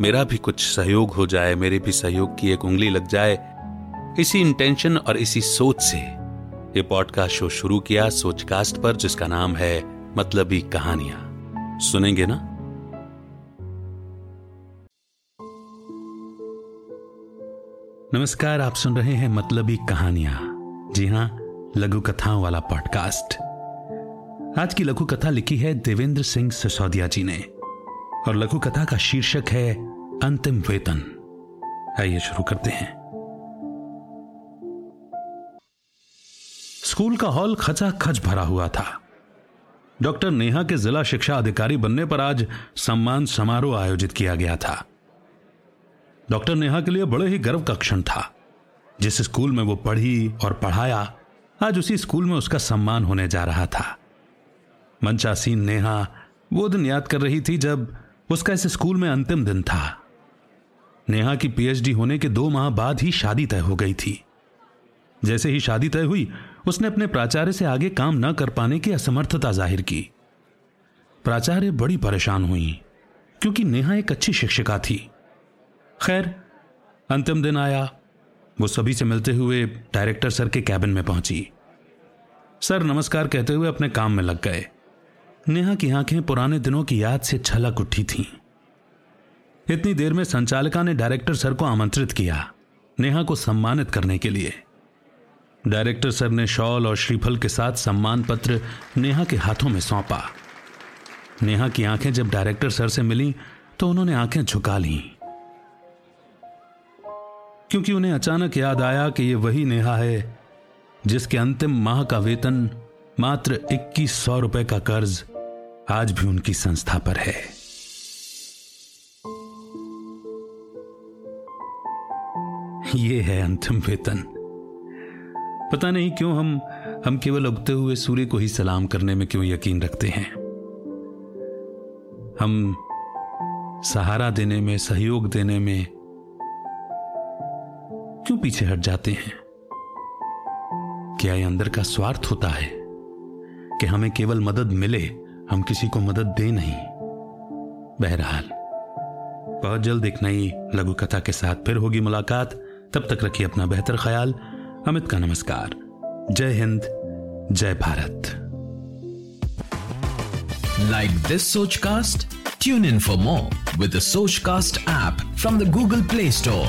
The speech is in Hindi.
मेरा भी कुछ सहयोग हो जाए, मेरे भी सहयोग की एक उंगली लग जाए। इसी इंटेंशन और इसी सोच से ये पॉडकास्ट शो शुरू किया सोचकास्ट पर, जिसका नाम है मतलबी कहानियाँ। सुनेंगे ना? नमस्कार, आप सुन रहे हैं मतलबी कहानियाँ। जी हाँ, लघु कथाओं वाला पॉडकास्ट आज की लघु कथा लिखी है देवेंद्र सिंह सिसोदिया जी ने। और लघु कथा का शीर्षक है अंतिम वेतन। आइए शुरू करते हैं। स्कूल का हॉल खचा खच भरा हुआ था। डॉक्टर नेहा के जिला शिक्षा अधिकारी बनने पर आज सम्मान समारोह आयोजित किया गया था। डॉक्टर नेहा के लिए बड़े ही गर्व का क्षण था। जिस स्कूल में वो पढ़ी और पढ़ाया, आज उसी स्कूल में उसका सम्मान होने जा रहा था। मंचासीन नेहा वो दिन याद कर रही थी जब उसका इस स्कूल में अंतिम दिन था। नेहा की पीएचडी होने के दो माह बाद ही शादी तय हो गई थी। जैसे ही शादी तय हुई, उसने अपने प्राचार्य से आगे काम न कर पाने की असमर्थता ज़ाहिर की। प्राचार्य बड़ी परेशान हुई, क्योंकि नेहा एक अच्छी शिक्षिका थी। खैर, अंतिम दिन आया। वो सभी से मिलते हुए डायरेक्टर सर के कैबिन में पहुँची। सर नमस्कार कहते हुए अपने काम में लग गए। नेहा की आँखें पुराने दिनों की याद से छलक उठी थीं। इतनी देर में संचालिका ने डायरेक्टर सर को आमंत्रित किया, नेहा को सम्मानित करने के लिए। डायरेक्टर सर ने शॉल और श्रीफल के साथ सम्मान पत्र नेहा के हाथों में सौंपा। नेहा की आँखें जब डायरेक्टर सर से मिली तो उन्होंने आँखें झुका ली। क्योंकि उन्हें अचानक याद आया कि यह वही नेहा है, जिसके अंतिम माह का वेतन मात्र इक्कीस सौ रुपए का कर्ज आज भी उनकी संस्था पर है। ये है अंतिम वेतन। पता नहीं क्यों हम हम केवल उगते हुए सूर्य को ही सलाम करने में क्यों यकीन रखते हैं? हम सहारा देने में, सहयोग देने में क्यों पीछे हट जाते हैं? क्या ये अंदर का स्वार्थ होता है कि हमें केवल मदद मिले हम किसी को मदद दे नहीं। बहरहाल, बहुत जल्द एक नई लघु कथा के साथ फिर होगी मुलाकात। तब तक रखिए अपना बेहतर ख्याल। अमित का नमस्कार। जय हिंद, जय भारत। Like this Sochcast? Tune in for more with the cast app from the Google Play Store.